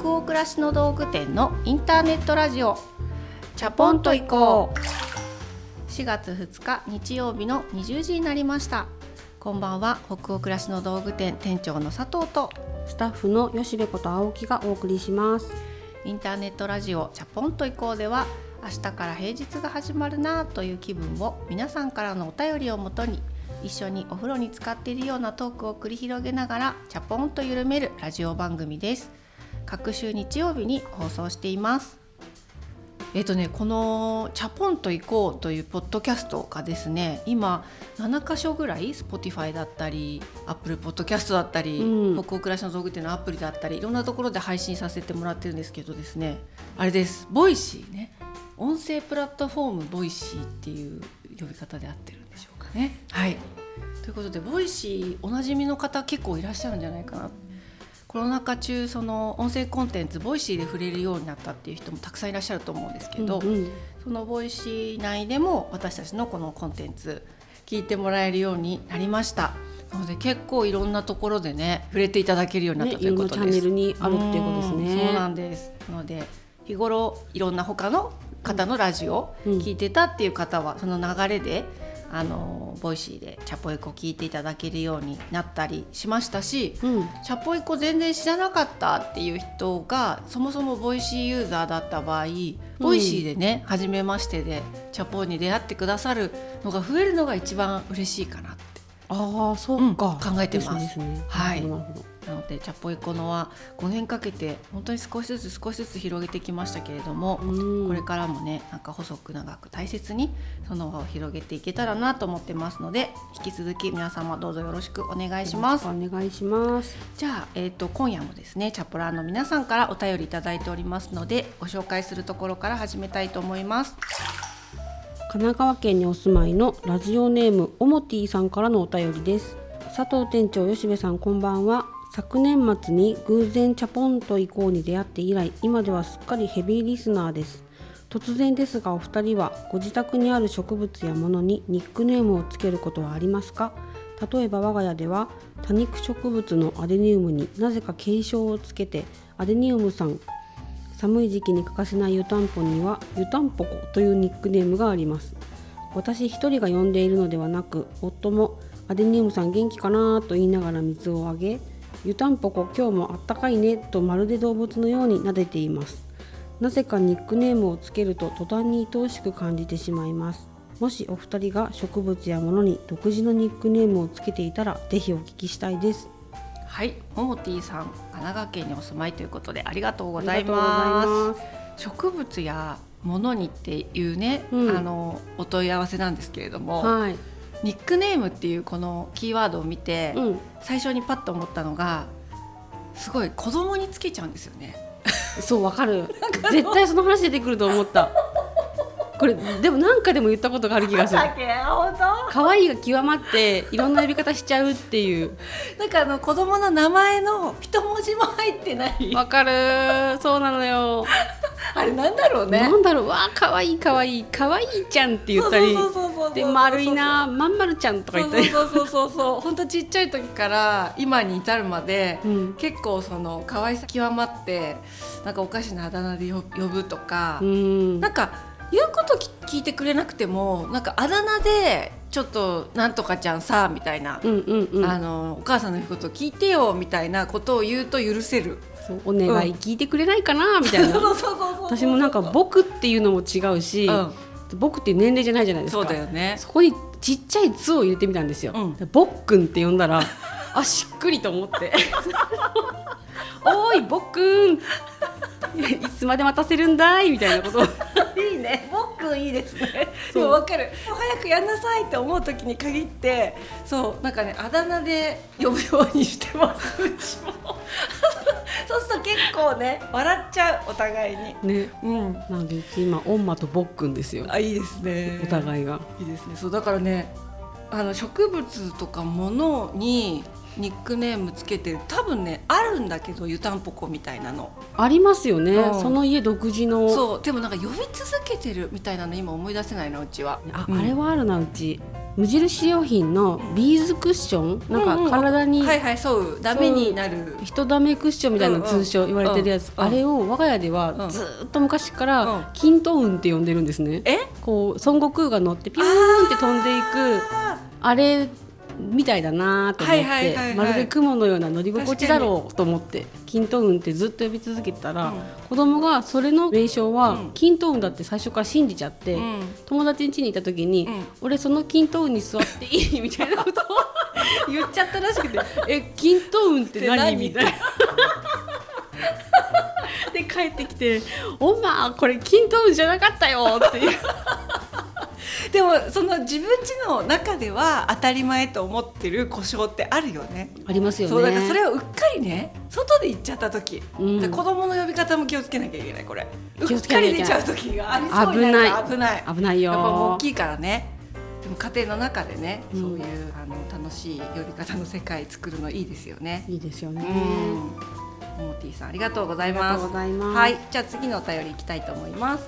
北欧暮らしの道具店のインターネットラジオ。チャポンと行こう。4月2日日曜日の20時になりました。こんばんは。北欧暮らしの道具店店長の佐藤とスタッフの吉部こと青木がお送りします。インターネットラジオチャポンと行こうでは明日から平日が始まるなという気分を皆さんからのお便りをもとに一緒にお風呂に浸かっているようなトークを繰り広げながらチャポンと緩めるラジオ番組です各週日曜日に放送しています。えっとね、このチャポンと行こうというポッドキャストがですね今7箇所ぐらい Spotify だったり Apple ポッドキャストだったり、うん、北欧暮らしの道具店のアプリだったりいろんなところで配信させてもらってるんですけどですねあれです。 Voicy ね。音声プラットフォーム Voicy っていう呼び方で合ってるんでしょうかね。はい。ということで Voicy おなじみの方結構いらっしゃるんじゃないかなコロナ禍中その音声コンテンツ Voicy で触れるようになったっていう人もたくさんいらっしゃると思うんですけど、うんうん、その Voicy 内でも私たちのこのコンテンツ聞いてもらえるようになりました。なので結構いろんなところでね触れていただけるようになったということです。ね、チャンネルにあるっていうことですね。そうなんです。なので日頃いろんな他の方のラジオ聞いてたっていう方はその流れであの Voicy でチャポイコ聞いていただけるようになったりしましたし、うん、チャポイコ全然知らなかったっていう人がそもそも Voicy ユーザーだった場合Voicy でね、うん、初めましてでチャポイコに出会ってくださるのが増えるのが一番嬉しいかなって。あそうか、うん、考えてます。すね、はい。なのでチャポイコノは5年かけて本当に少しずつ少しずつ広げてきましたけれども、これからもねなんか細く長く大切にその輪を広げていけたらなと思ってますので引き続き皆様どうぞよろしくお願いします。お願いしますじゃあ、えーと、と今夜もですねチャポラーの皆さんからお便りいただいておりますのでご紹介するところから始めたいと思います。神奈川県にお住まいのラジオネームおもティさんからのお便りです佐藤店長吉部さんこんばんは昨年末に偶然チャポンと行こうに出会って以来今ではすっかりヘビーリスナーです。突然ですがお二人はご自宅にある植物や物にニックネームをつけることはありますか？例えば我が家では多肉植物のアデニウムになぜか継承をつけてアデニウムさん寒い時期に欠かせない湯たんぽには湯たんぽこというニックネームがあります。私一人が呼んでいるのではなく夫もアデニウムさん元気かなと言いながら水をあげ湯たんぽこ今日もあったかいねとまるで動物のように撫でています。なぜかニックネームをつけると途端に愛おしく感じてしまいます。もしお二人が植物や物に独自のニックネームをつけていたらぜひお聞きしたいです。はいももティさん神奈川県にお住まいということでありがとうございます。植物や物にっていうね、うん、あのお問い合わせなんですけれども、はいニックネームっていうこのキーワードを見て、うん、最初にパッと思ったのがすごい子供につけちゃうんですよね。そうわかる。絶対その話出てくると思った。これでも何かでも言ったことがある気がする。可愛いが極まっていろんな呼び方しちゃうっていう。なんかあの子供の名前の一文字も入ってない。わかる。そうなのよ。あれなんだろうね。なんだろう。わあ可愛い可愛い。可愛いちゃんって言ったりで丸いなまんまるちゃんとか言ったりそうそうそうそう。本当ちっちゃい時から今に至るまで、うん、結構その可愛さ極まってなんかおかしなあだ名で呼ぶとか、うん、なんか言うこと聞いてくれなくてもなんかあだ名でちょっとなんとかちゃんさみたいな、うんうんうん、あのお母さんの言うこと聞いてよみたいなことを言うと許せる。お願い聞いてくれないかな、みたいな。私もなんか「僕」っていうのも違うし、うん、僕っていう年齢じゃないじゃないですか。そうだよね。そこにちっちゃい「つ」を入れてみたんですよ。うん、ぼっくんって呼んだら あしっくりと思って「おいぼっくん。いつまで待たせるんだいみたいなこといいね。ぼっくんいいですね。そう。わかる。早くやんなさいって思う時に限ってそうなんかねあだ名で呼ぶようにしてます。うちも構ね笑っちゃうお互いに。ね。うん。なんでうち今おんまとぼっくんですよ。あいいですね。お互いが。いいですね。そうだからねあの植物とか物にニックネームつけてる多分ねあるんだけど湯たんぽこみたいなの。ありますよね、うん、その家独自の。そうでもなんか呼び続けてるみたいなの今思い出せないなうちは。あ、うん、あれはあるなうち。無印良品のビーズクッション、なんか体に。はいはいそう。ダメになる。人ダメクッションみたいな通称言われてるやつ、うん。うん。あれを我が家でうん。はずーっと昔かうん。ら均等運って呼んでるんですね。え？こう孫悟空が乗ってピューンって飛んでいく。ああれみたいだなと思って、まるで雲のような乗り心地だろうと思って均等運ってずっと呼び続けてたら、うん。子供がそれの名称はうん。均等運だって最初から信じちゃって、うん。友達ん家にいた時に、うん。俺その均等運に座っていいみたいなことを 言っちゃったらしくて「え均等運って何?」何？みたいな。で帰ってきて「おまこれ均等運じゃなかったよ」っていう。でもその自分家の中では当たり前と思ってる故障ってあるよね。ありますよね。そうだからそれをうっかりね外で行っちゃった時、うん。で子供の呼び方も気をつけなきゃいけないこれ。うっかり出ちゃう時がありそうになるから危ない。危ないよ。やっぱ大きいからね。でも家庭の中でね、うん。そういうあの楽しい呼び方の世界作るのいいですよね。いいですよね。うん、モーティさんありがとうございます。います。はい、じゃあ次のお便りいきたいと思います。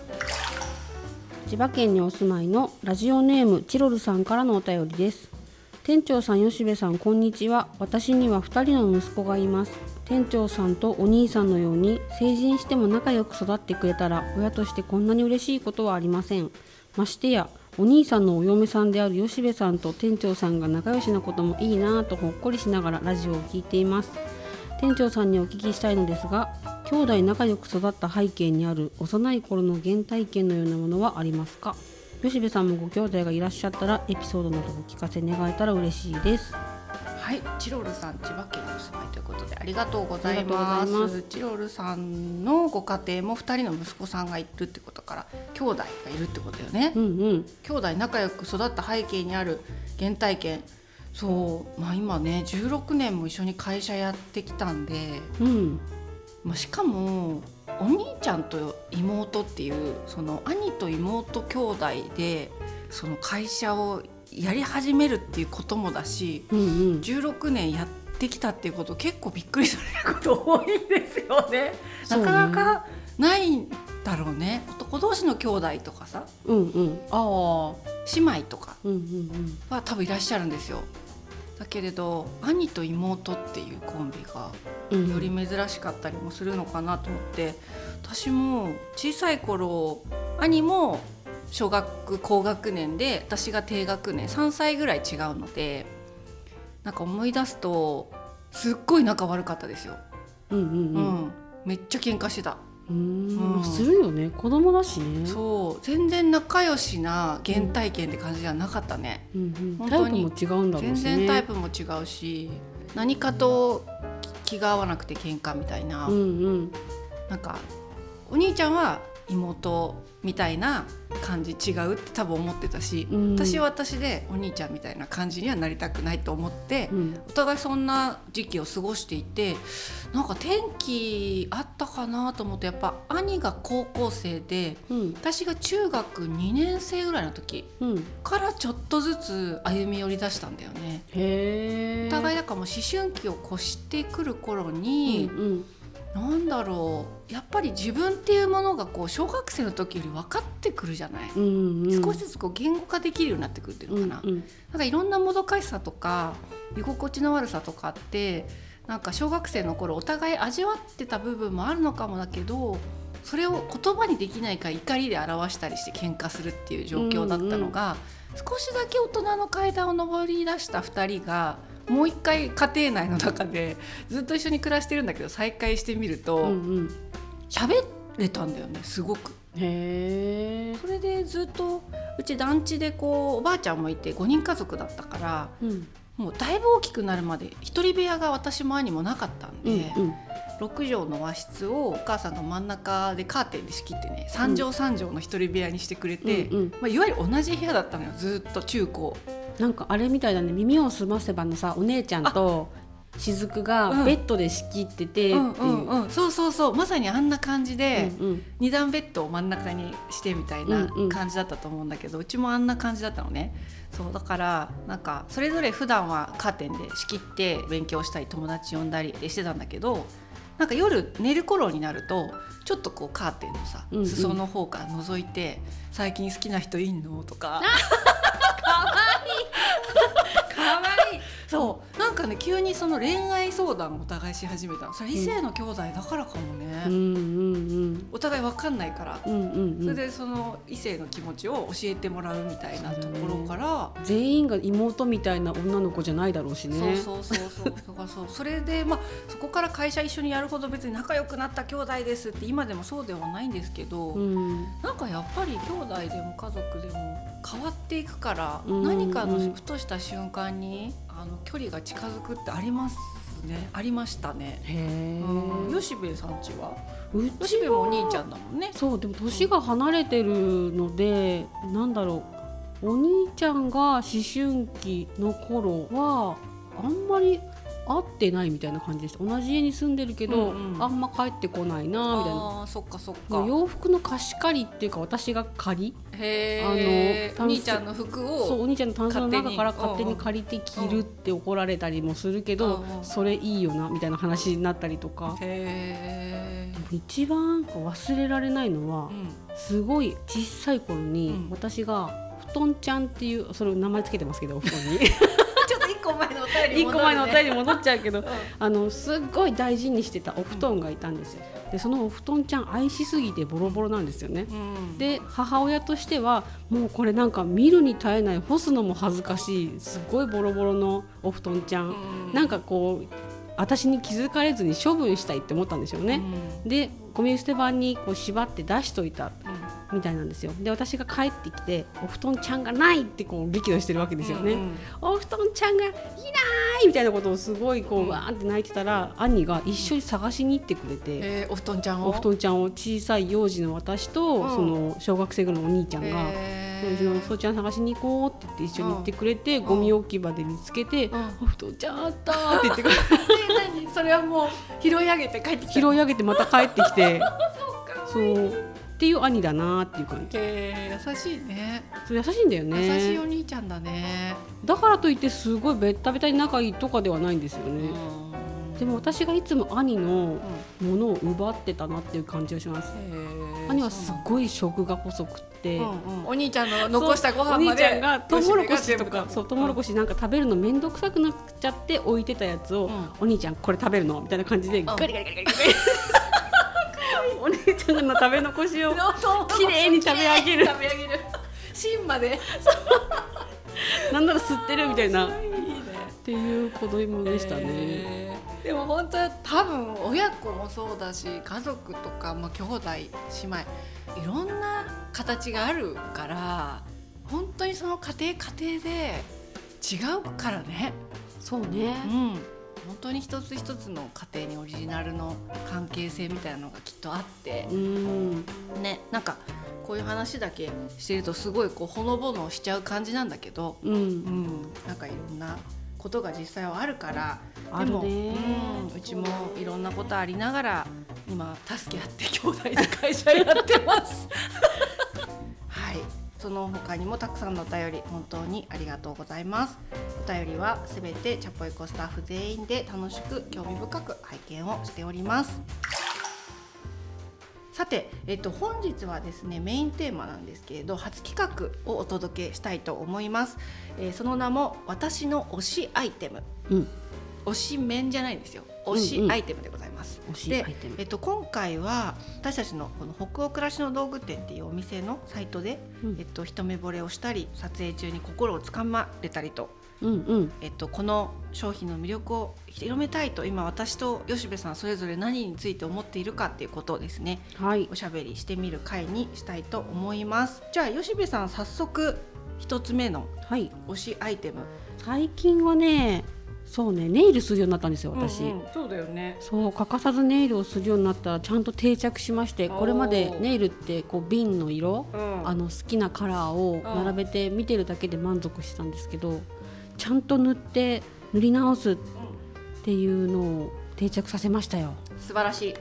千葉県にお住まいのラジオネームチロルさんからのお便りです。店長さん吉部さんこんにちは。私には2人の息子がいます。店長さんとお兄さんのように成人しても仲良く育ってくれたら親としてこんなに嬉しいことはありません。ましてやお兄さんのお嫁さんである吉部さんと店長さんが仲良しなこともいいなぁとほっこりしながらラジオを聞いています。店長さんにお聞きしたいのですが兄弟仲良く育った背景にある幼い頃の原体験のようなものはありますか？吉部さんもご兄弟がいらっしゃったらエピソードなどお聞かせ願えたら嬉しいですはい、チロルさん千葉県にお住まいということでありがとうございます。チロルさんのご家庭も二人の息子さんがいるってことから兄弟がいるってことだよね。うんうん兄弟仲良く育った背景にある原体験。そう、まあ今ね16年も一緒に会社やってきたんで、うんまあしかもお兄ちゃんと妹っていうその兄と妹兄弟でその会社をやり始めるっていうこともだし。うんうん16年やってきたっていうこと結構びっくりされること多いですよね。なかなかないんだろうね。男同士の兄弟とかさ、うんうんああ姉妹とかうんうんは多分いらっしゃるんですよ。だけれど兄と妹っていうコンビがうんより珍しかったりもするのかなと思って私も小さい頃兄も小学高学年で私が低学年3歳ぐらい違うのでなんか思い出すとすっごい仲悪かったですよ。うんうんううんん、めっちゃ喧嘩してた。うーん。うんするよね。子供だしね。そう。全然仲良しな原体験って感じじゃなかったね。うんうん。本当に。タイプも違うんだろう全しね。然タイプも違うし何かと気が合わなくて喧嘩みたいな。うんうん。なんかお兄ちゃんは妹みたいな感じ違うって多分思ってたし、うん。私は私でお兄ちゃんみたいな感じにはなりたくないと思って、うん。お互いそんな時期を過ごしていてなんか転機あったかなと思ってやっぱ兄が高校生でうん。私が中学2年生ぐらいの時うん。からちょっとずつ歩み寄り出したんだよね。お互いだからもう思春期を越してくる頃に、うんうんなんだろう。やっぱり自分っていうものがこう小学生の時より分かってくるじゃない、うんうん。少しずつこう言語化できるようになってくるっていうのかな、うんうん。なんかいろんなもどかしさとか居心地の悪さとかってなんか小学生の頃お互い味わってた部分もあるのかもだけどそれを言葉にできないから怒りで表したりして喧嘩するっていう状況だったのが、少しだけ大人の階段を上り出した2人がもう一回家庭内の中でずっと一緒に暮らしてるんだけど再会してみるとうんうん。喋、れたんだよねすごく。へえそれでずっとうち団地でこうおばあちゃんもいて5人家族だったからうん。もうだいぶ大きくなるまで一人部屋が私も兄もなかったんうんで、うん。6畳の和室をお母さんが真ん中でカーテンで仕切ってね3畳3畳の一人部屋にしてくれて、うんうん。まあ、いわゆる同じ部屋だったのよずっと中高なんかあれみたいだね。耳をすませばのさお姉ちゃんと雫うん。がベッドで仕切っててっていう、うん。うんう。んそうそうそう。まさにあんな感じで、うんうん。二段ベッドを真ん中にしてみたいなうんうん。感じだったと思うんだけど、うちもあんな感じだったのね。そうだからなんかそれぞれ普段はカーテンで仕切って勉強したり友達呼んだりでしてたんだけどなんか夜寝る頃になるとちょっとこうカーテンのさうんうん。裾の方から覗いて「最近好きな人いんの?」とか かわいいそうなんかね急にその恋愛相談をお互いし始めたの。それ異性の兄弟だからかもね、うん。うんお互いわかんないから、うんうんうん。うんそれでその異性の気持ちを教えてもらうみたいなところから、全員が妹みたいな女の子じゃないだろうしね。そうそうそうそう。そうかそうそれでまあそこから会社一緒にやるほど別に仲良くなった兄弟ですって今でもそうではないんですけど、うん。なんかやっぱり兄弟でも家族でも変わっていくから、うん。何かのふとした瞬間にあの距離が近づくってありますね。ありましたね。吉部さんちは？う吉部もお兄ちゃんだもんね。そうでも年が離れてるので、なんだろう。お兄ちゃんが思春期の頃はあんまり会ってないみたいな感じでした同じ家に住んでるけど、うんうんあんま帰ってこないなみたいなああそっかそっか。洋服の貸し借りっていうか私が借り。あのお兄ちゃんの服を。そうお兄ちゃんのタンスの中から勝手に借りて着るって怒られたりもするけど、うんうんそれいいよなみたいな話になったりとか。一番忘れられないのは、うん。すごい小さい頃に、うん私が布団ちゃんっていうそれ名前つけてますけどお布団に個前のお便り一個前のお便りに戻っちゃうけどり。あのすっごい大事にしてたお布団がいたんですよ。でそのお布団ちゃん愛しすぎてボロボロなんですよね。うん。で母親としてはもうこれなんか見るに耐えない干すのも恥ずかしいすごいボロボロのお布団ちゃん、うん。なんかこう私に気づかれずに処分したいって思ったんですよね、でゴミ捨て場にこう縛って出しといたみたいなんですよ。で私が帰ってきてお布団ちゃんがないってこう激怒してるわけですよね、うんうん。お布団ちゃんがいないみたいなことをすごいこううん。わーって泣いてたら、兄が一緒に探しに行ってくれて、えーお布団ちゃんを？お布団ちゃんを小さい幼児の私と、うん。その小学生ぐらいのお兄ちゃんが。へーうちのそうちゃん探しに行こうって言って一緒に行ってくれて、ん。ゴミ置き場で見つけて、ん。お布団ちゃんあったーって言ってくれて。それはもう拾い上げて帰ってきた拾い上げてまた帰ってきて。そそう。っていう兄だなーっていう感じ。優しいね。そう優しいんだよね。優しいお兄ちゃんだね、だからといってすごいベッタベタに仲いいとかではないんですよね、うんでも私がいつも兄のものを奪ってたなっていう感じがします。兄はすごい食が細くって、うんうん。お兄ちゃんの残したご飯お兄までちゃんがトウモロコシとかそうトウモロコシシなんか食べるの面倒くさくなっちゃって置いてたやつを、うん。お兄ちゃんこれ食べるのみたいな感じでガリガリガリガリガリお兄ちゃんの食べ残しを綺麗に食べ上げる食べ上げる芯までなんなら吸ってるみたいなっていう子供でしたね。でも本当は多分親子もそうだし家族とか、まあ、兄弟姉妹いろんな形があるから本当にその家庭家庭で違うからね。そうね。うん。本当に一つ一つの家庭にオリジナルの関係性みたいなのがきっとあって。う、ん。ねなんかこういう話だけしてるとすごいこうほのぼのしちゃう感じなんだけど、うん。うん、なんかいろんなことが実際はあるからでも、うん、うちもいろんなことありながら今助け合って兄弟で会社やってます。はい。その他にもたくさんのお便り本当にありがとうございます。お便りはすべてチャポイコスタッフ全員で楽しく興味深く拝見をしておりますさて、えっと、本日はですねメインテーマなんですけれど初企画をお届けしたいと思います、えーその名も私の推しアイテム。うん。推し面じゃないんですよ。推しアイテムでございます、推しでアイテム。えっと、今回は私たちのこの北欧暮らしの道具店っていうお店のサイトで、うん。えっと、一目惚れをしたり撮影中に心をつかまれたりと、うんうん。えっと、この商品の魅力を広めたいと今私と吉部さんそれぞれ何について思っているかっていうことをですね。はい。おしゃべりしてみる回にしたいと思います。じゃあ吉部さん早速一つ目のはい。推しアイテム。最近はねそうねネイルするようになったんですよ私、うんうん。そうだよね。そう欠かさずネイルをするようになったらちゃんと定着しましてこれまでネイルってこう瓶の色うん。あの好きなカラーを並べて見てるだけで満足してたんですけどちゃんと塗って塗り直すっていうのを定着させましたよ。素晴らしい。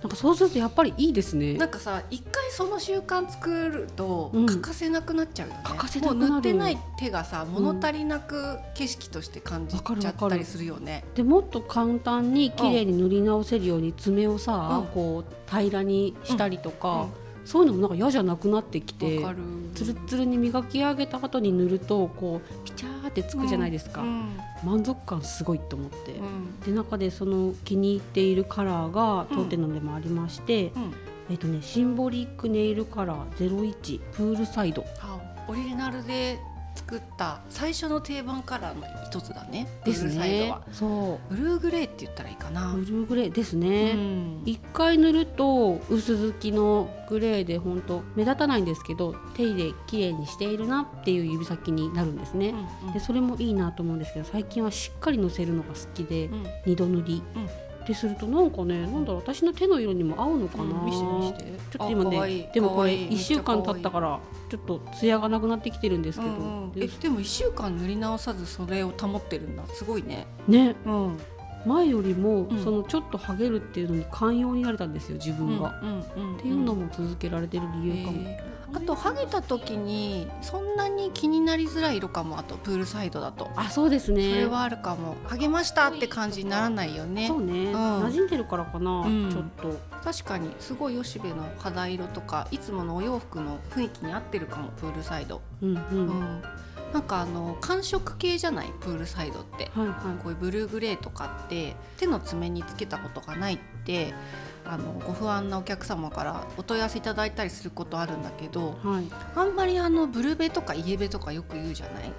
なんかそうするとやっぱりいいですね。なんかさ一回その習慣作るとうん。欠かせなくなっちゃうよね、欠かせなくなる。もう塗ってない手がさ物足りなく景色として感じちゃったりするよね、でもっと簡単に綺麗に塗り直せるように爪をさ、うん。こう平らにしたりとか、そういうのもなんか嫌じゃなくなってきてつるつるに磨き上げた後に塗るとこうピチャーってつくじゃないですか、うん。満足感すごいと思って、うん。で中でその気に入っているカラーが当店のでもありまして、うん。えっとねシンボリックネイルカラー01プールサイド。あオリジナルで作った最初の定番カラーの一つだね。ですブルーサイドねは。そブルーグレーって言ったらいいかな、うブルーグレーですうね、ん。一回塗ると薄付きのグレーで本当目立たないんですけど手入れ綺麗にしているなっていう指先になるんですね、うん。でそれもいいなと思うんですけど最近はしっかりのせるのが好きで、うん。二度塗り、うんでするとなんかねなんだろう私の手の色にも合うのかな、うん。見して見して。ちょっと今ねでもこれかわい。い1週間経ったからちょっとツヤがなくなってきてるんですけど、うんうんでえでも1週間塗り直さずそれを保ってるんだ。すごいね。ね。うん。前よりも、うん。そのちょっとハゲるっていうのに寛容になれたんですよ自分が、うんうんうんっていうのも続けられてる理由かも、え。ーあとハゲた時にそんなに気になりづらい色かもあとプールサイドだと。あそうですね。それはあるかも。ハゲましたって感じにならないよね。そうね、ん。馴染んでるからかな、うん。ちょっと。確かにすごい吉部の肌色とかいつものお洋服の雰囲気に合ってるかもプールサイド、うんうん、うんなんかあの寒色系じゃないプールサイドって。はいはこういうブルーグレーとかって手の爪につけたことがないってあのご不安なお客様からお問い合わせいただいたりすることあるんだけどいはい。あんまりあのブルベとかイエベとかよく言うじゃない？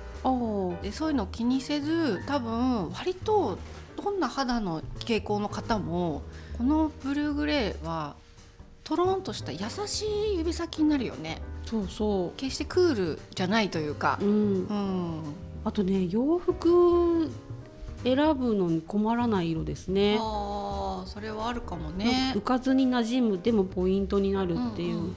でそういうのを気にせず多分割とどんな肌の傾向の方もこのブルーグレーはトローンとした優しい指先になるよねそうそ決してクールじゃないというか。う、うん。う、ん、あとね洋服選ぶのに困らない色ですね。あーそれはあるかもね。か浮かずに馴染む。でもポイントになるっていんううん。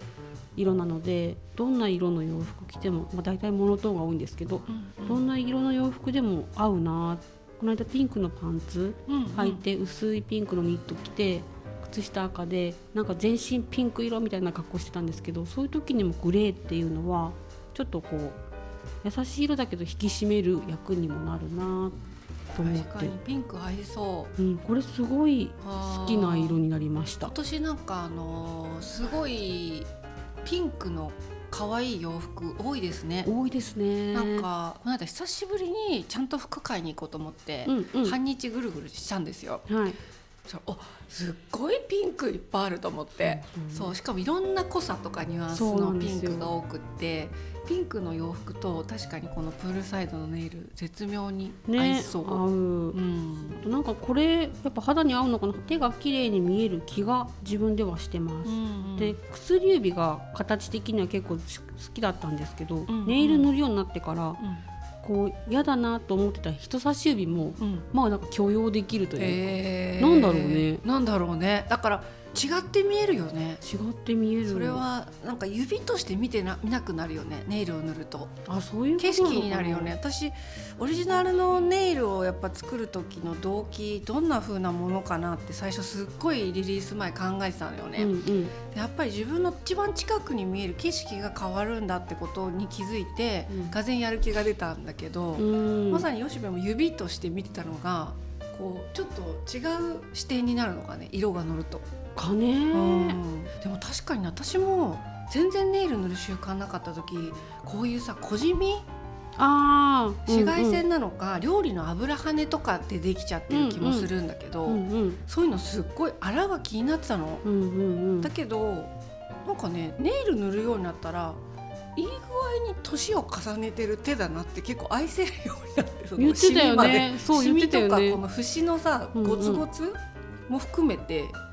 色なので、どんな色の洋服着ても、まあ、大体モノトーンが多いんですけど、うんどんな色の洋服でも合うな。この間ピンクのパンツうん。履いて薄いピンクのニット着て靴下赤でなんか全身ピンク色みたいな格好してたんですけどそういう時にもグレーっていうのはちょっとこう優しい色だけど引き締める役にもなるなと思って確かに、ピンク合いそううん、これすごい好きな色になりました今。年なんかあのーすごいピンクの可愛い洋服多いですね多いですね。なんかこの間久しぶりにちゃんと服買いに行こうと思って、うんうん、半日ぐるぐるしたんですよ。はい、おすっごいピンクいっぱいあると思って、うんそうしかもいろんな濃さとかニュアンスのピンクが多くってピンクの洋服と確かにこのプールサイドのネイル絶妙に合いねそう。合う。うん。なんかこれやっぱ肌に合うのかな？手が綺麗に見える気が自分ではしてます。うんで薬指が形的には結構好きだったんですけど、ん。ネイル塗るようになってからうんこう嫌だなと思ってた人差し指もうん。まあなんか許容できるというか、へー。なんだろうね。なんだろうね。だから違って見えるよね。違って見える。それはなんか指として見てな見なくなるよねネイルを塗ると。あそういうこと景色になるよね。私オリジナルのネイルをやっぱ作る時の動機どんな風なものかなって最初すっごいリリース前考えてたのよね、うんうん。でやっぱり自分の一番近くに見える景色が変わるんだってことに気づいて、うん。がぜんやる気が出たんだけど、うん。まさに吉部も指として見てたのがこうちょっと違う視点になるのかね色が乗ると、かね。うん。でも確かに私も全然ネイル塗る習慣なかった時こういうさ小じみ？ああ紫外線なのか、料理の油跳ねとかでできちゃってる気もするんだけど、うんうんそういうのすっごいあらが気になってたの。うんうんうん。だけどなんかねネイル塗るようになったらいい具合に年を重ねてる手だなって結構愛せるようになってその。言ってたよシミまで。ねそう言ってたよシミとねかこの節のさうんうん。ゴツゴツも含めて、あ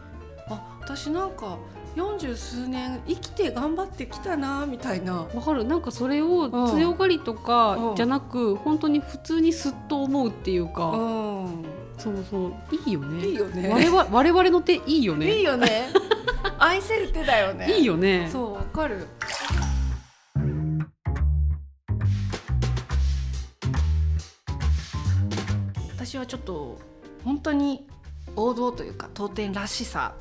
私なんか40数年生きて頑張ってきたなみたいな。わかるなんかそれをうん強がりとうんかじゃなく、本当に普通にすっと思うっていうか、うんそうそういいよねいいよね。我々我々の手いいよねいいよね。愛せる手だよね。いいよねそうわかる。私はちょっと本当に王道というか当店らしさ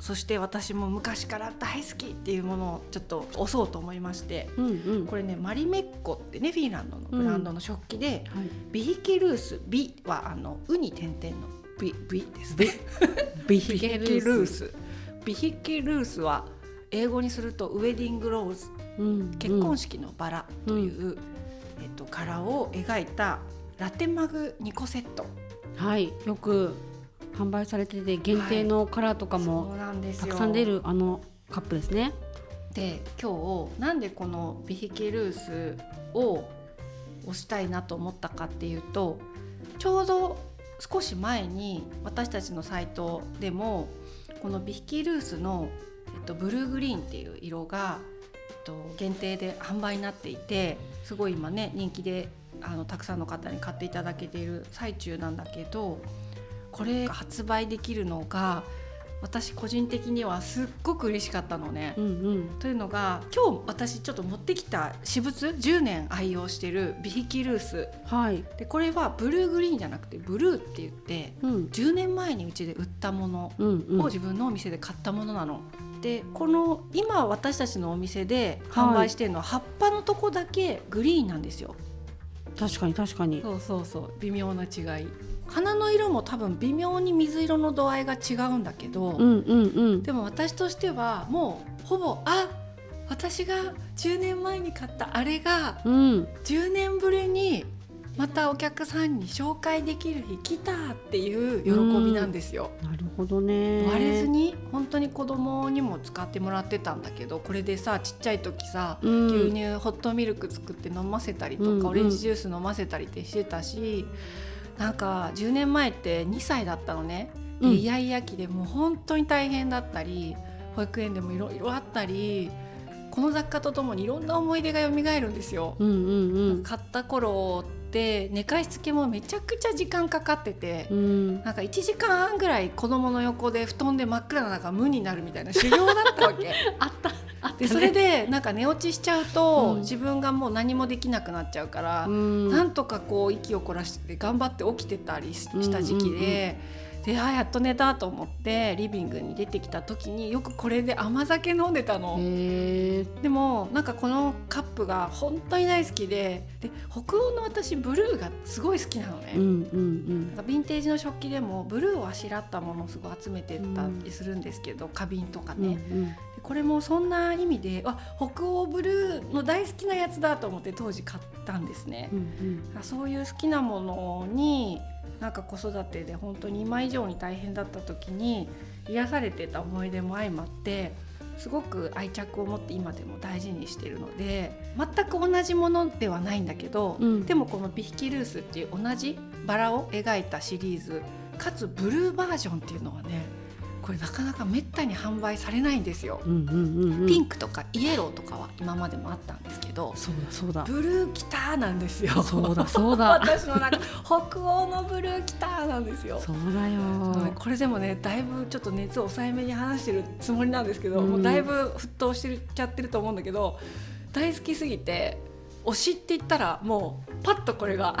そして私も昔から大好きっていうものをちょっと押そうと思いましてうんうん。これねマリメッコってねフィンランドのブランドの食器で、はい。ビヒケルースビはあのウに点々のビビです。ねビ ビヒケルース。ビヒケルースは英語にするとウェディングローズうん結婚式のバラという、えっと、柄を描いたラテマグ2個セット。うんはいよく販売されてて限定のカラーとかそもうなんですよたくさん出るあのカップですね。で今日なんでこのビヒキルースを推したいなと思ったかっていうとちょうど少し前に私たちのサイトでもこのビヒキルースの、えっと、ブルーグリーンっていう色が、えっと、限定で販売になっていてすごい今ね人気であのたくさんの方に買っていただけている最中なんだけどこれが発売できるのが私個人的にはすっごく嬉しかったのね。うんうんというのが今日私ちょっと持ってきた私物10年愛用してるビヒキルースはい。でこれはブルーグリーンじゃなくてブルーって言ってうん10年前にうちで売ったものうんうんを自分のお店で買ったものなの。でこの今私たちのお店ではい販売してるのは葉っぱのとこだけグリーンなんですよ。確かに確かに。そうそうそう微妙な違い。花の色も多分微妙に水色の度合いが違うんだけど、うんうんうん。でも私としてはもうほぼあ私が10年前に買ったあれがうん10年ぶりにまたお客さんに紹介できる日来たっていう喜びなんですよ。なるほどね。割れずに本当に子供にも使ってもらってたんだけどこれでさちっちゃい時さ、うん牛乳ホットミルク作って飲ませたりとか、うんうんオレンジジュース飲ませたりってしてたしなんか10年前って2歳だったのね。でうんイヤイヤ期でもう本当に大変だったり保育園でもいろいろあったりこの雑貨とともにいろんな思い出が蘇るんですよ。うんうんうん。買った頃って寝かしつけもめちゃくちゃ時間かかってて、うん。なんか1時間半ぐらい子供の横で布団で真っ暗な中無になるみたいな修行だったわけ あったでそれでなんか寝落ちしちゃうと、うん自分がもう何もできなくなっちゃうから、うん。なんとかこう息を凝らして頑張って起きてたりしした時期で。うんうんうんであやっと寝たと思ってリビングに出てきた時によくこれで甘酒飲んでたの。でもなんかこのカップが本当に大好きでで北欧の私ブルーがすごい好きなのね、うんうんなんかヴィンテージの食器でもブルーをあしらったものをすごい集めてたりするんですけど、花瓶とかうん。ね、でこれもそんな意味であ北欧ブルーの大好きなやつだと思って当時買ったんですね。う、んそういう好きなものになんか子育てで本当に今以上に大変だった時に癒されてた思い出も相まってすごく愛着を持って今でも大事にしてるので全く同じものではないんだけど、うん。でもこの「ビヒキルース」っていう同じバラを描いたシリーズかつブルーバージョンっていうのはねこれなかなかめったに販売されないんですよ。うんうんうんうん。ピンクとかイエローとかは今までもあったんですけどそうだそうだ。ブルーキターなんですよ。そうだそうだ。私の中北欧のブルーキターなんですよ。そうだよ。はいこれでもねだいぶちょっと熱を抑えめに話してるつもりなんですけど、うんもうだいぶ沸騰してるちゃってると思うんだけど大好きすぎて推しって言ったらもうパッとこれが、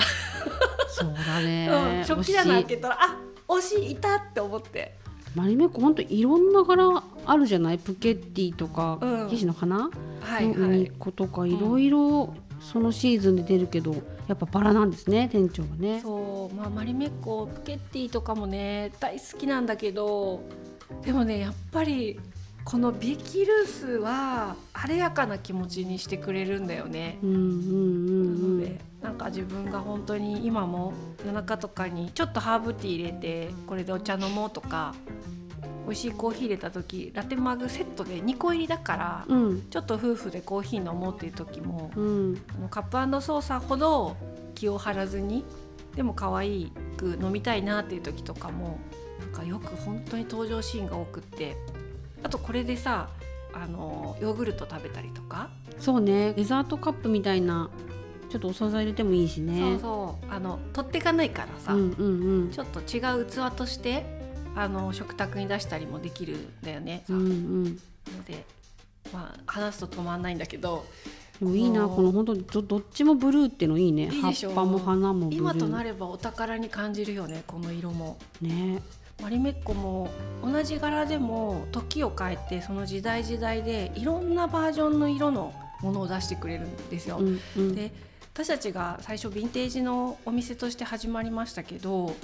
そうだ うんね。食器棚開けたらあ推しいたって思ってマリメッコ本当いろんな柄あるじゃない？プケッティとか、うん。騎士の花？はいのはい。ニコとかいろいろそのシーズンで出るけどやっぱバラなんですね店長がね。そうまあマリメッコプケッティとかもね大好きなんだけどでもねやっぱりこのビキルースは晴れやかな気持ちにしてくれるんだよね。うんうんうんうん。でなんか自分が本当に今も夜中とかにちょっとハーブティー入れてこれでお茶飲もうとか美味しいコーヒー入れた時ラテマグセットで2個入りだから、うんちょっと夫婦でコーヒー飲もうっていう時もうんあのカップソーサーほど気を張らずにでも可愛く飲みたいなっていう時とかもなんかよく本当に登場シーンが多くってあとこれでさあのヨーグルト食べたりとか、そうね。デザートカップみたいなちょっとお惣菜入れてもいいしね。そうそう。あの取っていかないからさ、うんうんうん。ちょっと違う器としてあの食卓に出したりもできるんだよね。うんうん。ので、まあ、話すと止まんないんだけど。でもいいなこの本当どどっちもブルーってのいいね。いい葉っぱも花もブルー。今となればお宝に感じるよねこの色も。ねマリメッコも同じ柄でも時を変えてその時代時代でいろんなバージョンの色のものを出してくれるんですよ。うんうん。で私たちが最初ヴィンテージのお店として始まりましたけど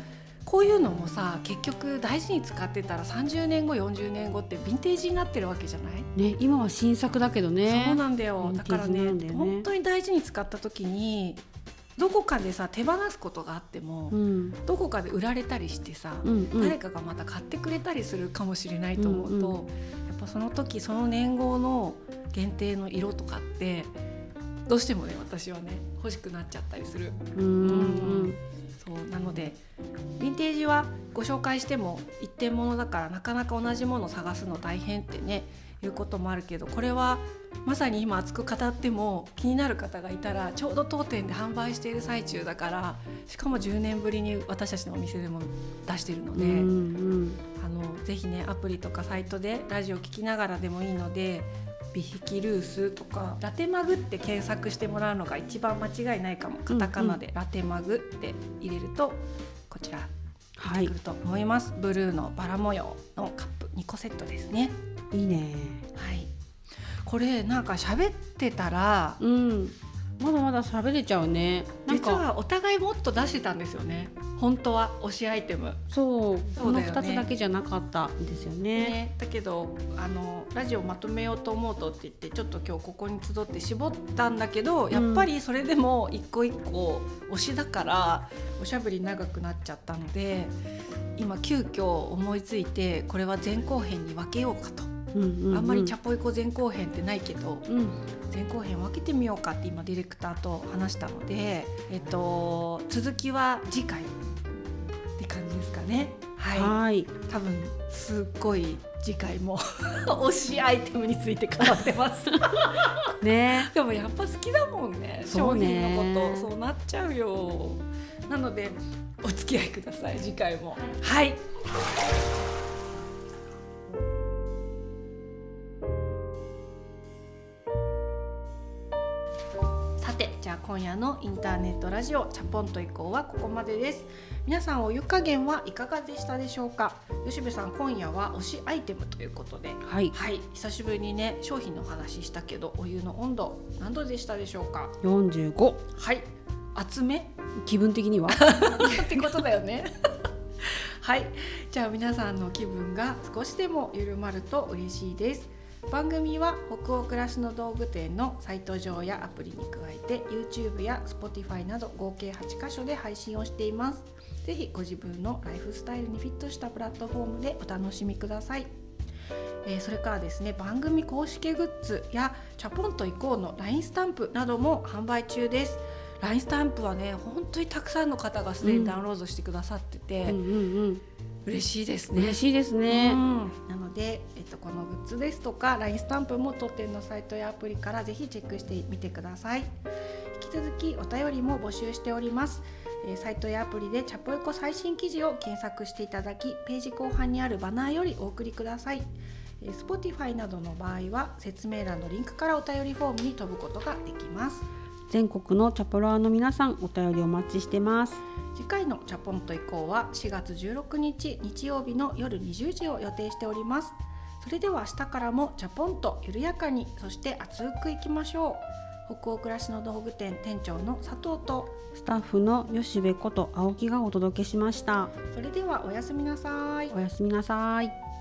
こういうのもさ結局大事に使ってたら30年後40年後ってヴィンテージになってるわけじゃない？ね今は新作だけどね。そうなんだよ。だからね本当に大事に使った時にどこかでさ手放すことがあっても、うん。どこかで売られたりしてさ、うんうん。誰かがまた買ってくれたりするかもしれないと思うと、うんうやっぱその時その年号の限定の色とかってどうしてもね私はね欲しくなっちゃったりする。うんうんそうなのでヴィンテージはご紹介しても一点物だからなかなか同じものを探すの大変ってねいうこともあるけどこれはまさに今熱く語っても気になる方がいたらちょうど当店で販売している最中だからしかも10年ぶりに私たちのお店でも出してるので、うんうん。あのぜひねアプリとかサイトでラジオ聞きながらでもいいので「美引ルース」とか「ラテマグ」って検索してもらうのが一番間違いないかも。カタカナで「ラテマグ」って入れるとこちらはい。出てくると思います、ブルーのバラ模様のカップ2個セットですね。いいね。はいこれなんか喋ってたらうん。まだまだ喋れちゃうね。実はお互いもっと出してたんですよね。本当は推しアイテムそう。このそうだよね。2つだけじゃなかったんですよね。ね、だけどあのラジオまとめようと思うとって言ってちょっと今日ここに集って絞ったんだけど、やっぱりそれでも一個一個推しだからおしゃべり長くなっちゃったので今急遽思いついてこれは前後編に分けようかと、あんまりチャポイコ前後編ってないけどうん。前後編分けてみようかって今ディレクターと話したので、えっと、続きは次回って感じですかね。はい。はい。多分すっごい次回も 推しアイテムについて語ってます。ね。でもやっぱ好きだもんね商ね。品のこと。そうなっちゃうよ。なのでお付き合いください次回も。はい今夜のインターネットラジオチャポンと以降はここまでです。皆さんお湯加減はいかがでしたでしょうか？吉部さん今夜は推しアイテムということで。はい。はい。久しぶりにね商品のお話ししたけどお湯の温度何度でしたでしょうか？45はい。厚め？気分的には？ってことだよね。はい。じゃあ皆さんの気分が少しでも緩まると嬉しいです番組は北欧暮らしの道具店のサイト上やアプリに加えて YouTube や Spotify など合計8箇所で配信をしています。ぜひご自分のライフスタイルにフィットしたプラットフォームでお楽しみください。えーそれからですね番組公式グッズやチャポンと行こうの LINE スタンプなども販売中です。LINE スタンプはね本当にたくさんの方がすでにダウンロードしてくださってて、うんうん。嬉しいですうんね。嬉しいですうねん。なので、えっと、このグッズですとか LINE スタンプも当店のサイトやアプリからぜひチェックしてみてください。引き続きお便りも募集しております。えーサイトやアプリでチャポエコ最新記事を検索していただきページ後半にあるバナーよりお送りください。えー Spotify などの場合は説明欄のリンクからお便りフォームに飛ぶことができます全国のチャポラーの皆さんお便りお待ちしてます。次回のチャポンと以降は4月16日日曜日の夜20時を予定しております。それでは明日からもチャポンと緩やかにそして熱くいきましょう。北欧暮らしの道具店店長の佐藤とスタッフの吉部こと青木がお届けしました。それではおやすみなさい。おやすみなさい